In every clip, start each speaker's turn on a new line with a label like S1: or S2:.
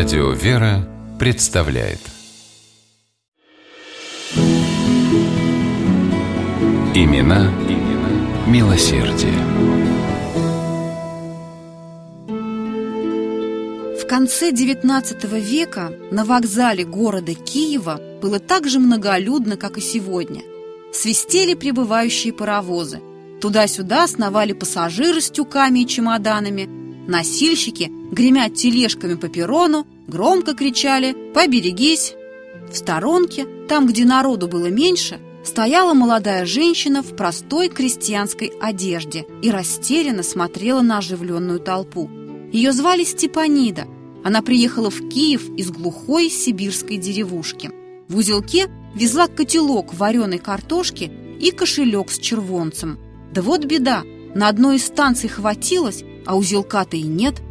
S1: Радио «Вера» представляет Имена, имена милосердие.
S2: В конце XIX века на вокзале города Киева было так же многолюдно, как и сегодня. Свистели прибывающие паровозы. Туда-сюда сновали пассажиры с тюками и чемоданами. Носильщики, гремя тележками по перрону, громко кричали «Поберегись!». В сторонке, там, где народу было меньше, стояла молодая женщина в простой крестьянской одежде и растерянно смотрела на оживленную толпу. Ее звали Степанида. Она приехала в Киев из глухой сибирской деревушки. В узелке везла котелок вареной картошки и кошелек с червонцем. Да вот беда, на одной из станций хватилось, а узелка-то и нет.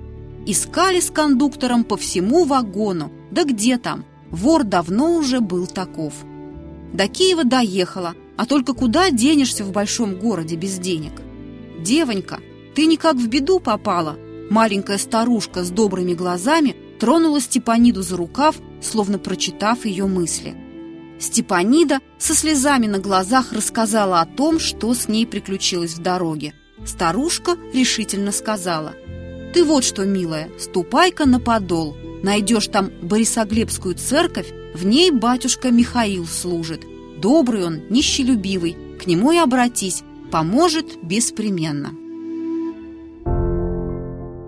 S2: Искали с кондуктором по всему вагону. Да где там? Вор давно уже был таков. До Киева доехала, а только куда денешься в большом городе без денег? Девонька, ты никак в беду попала. Маленькая старушка с добрыми глазами тронула Степаниду за рукав, словно прочитав ее мысли. Степанида со слезами на глазах рассказала о том, что с ней приключилось в дороге. Старушка решительно сказала, «Ты вот что, милая, ступай-ка на подол. Найдешь там Борисоглебскую церковь, в ней батюшка Михаил служит. Добрый он, нищелюбивый, к нему и обратись, поможет беспременно».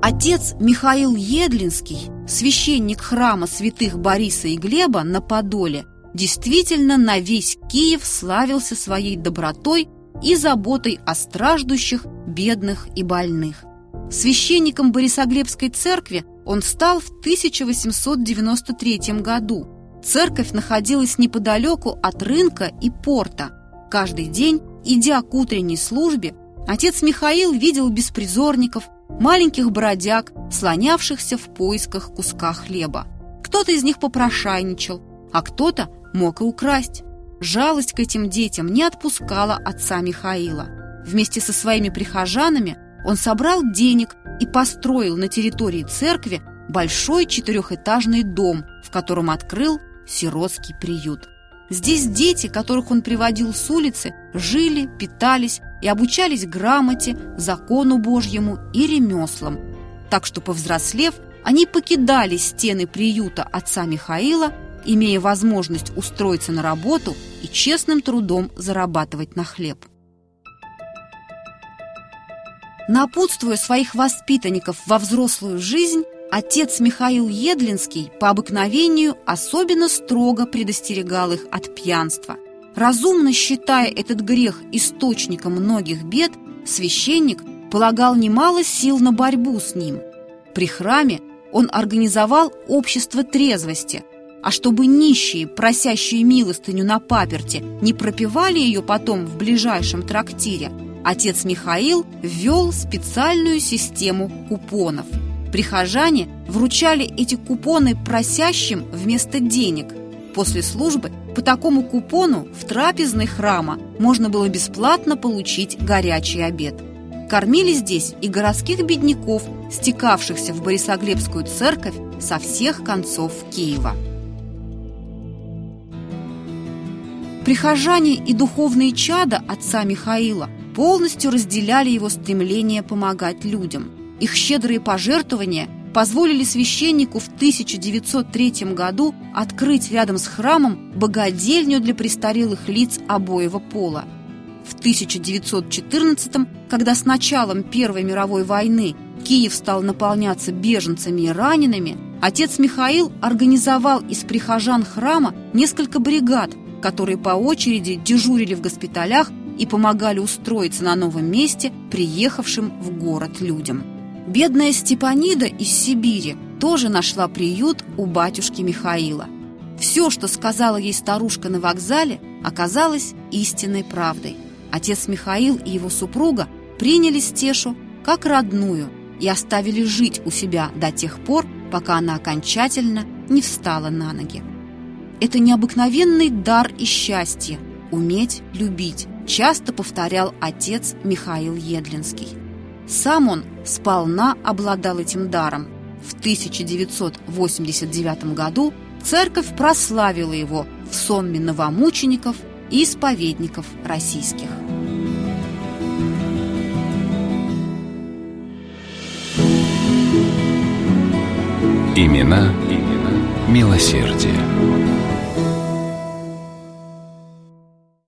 S2: Отец Михаил Едлинский, священник храма святых Бориса и Глеба на Подоле, действительно на весь Киев славился своей добротой и заботой о страждущих, бедных и больных. Священником Борисоглебской церкви он стал в 1893 году. Церковь находилась неподалеку от рынка и порта. Каждый день, идя к утренней службе, отец Михаил видел беспризорников, маленьких бродяг, слонявшихся в поисках куска хлеба. Кто-то из них попрошайничал, а кто-то мог и украсть. Жалость к этим детям не отпускала отца Михаила. Вместе со своими прихожанами он собрал денег и построил на территории церкви большой четырехэтажный дом, в котором открыл сиротский приют. Здесь дети, которых он приводил с улицы, жили, питались и обучались грамоте, закону Божьему и ремеслам. Так что, повзрослев, они покидали стены приюта отца Михаила имея возможность устроиться на работу и честным трудом зарабатывать на хлеб. Напутствуя своих воспитанников во взрослую жизнь, отец Михаил Едлинский по обыкновению особенно строго предостерегал их от пьянства. Разумно считая этот грех источником многих бед, священник полагал немало сил на борьбу с ним. При храме он организовал общество трезвости – а чтобы нищие, просящие милостыню на паперте, не пропивали ее потом в ближайшем трактире, отец Михаил ввел специальную систему купонов. Прихожане вручали эти купоны просящим вместо денег. После службы по такому купону в трапезной храма можно было бесплатно получить горячий обед. Кормили здесь и городских бедняков, стекавшихся в Борисоглебскую церковь со всех концов Киева. Прихожане и духовные чада отца Михаила полностью разделяли его стремление помогать людям. Их щедрые пожертвования позволили священнику в 1903 году открыть рядом с храмом богадельню для престарелых лиц обоего пола. В 1914 когда с началом Первой мировой войны Киев стал наполняться беженцами и ранеными, отец Михаил организовал из прихожан храма несколько бригад, которые по очереди дежурили в госпиталях и помогали устроиться на новом месте приехавшим в город людям. Бедная Степанида из Сибири тоже нашла приют у батюшки Михаила. Все, что сказала ей старушка на вокзале, оказалось истинной правдой. Отец Михаил и его супруга приняли Стешу как родную и оставили жить у себя до тех пор, пока она окончательно не встала на ноги. Это необыкновенный дар и счастье – уметь любить, часто повторял отец Михаил Едлинский. Сам он сполна обладал этим даром. В 1989 году церковь прославила его в сонме новомучеников и исповедников российских.
S1: Имена, имена милосердие.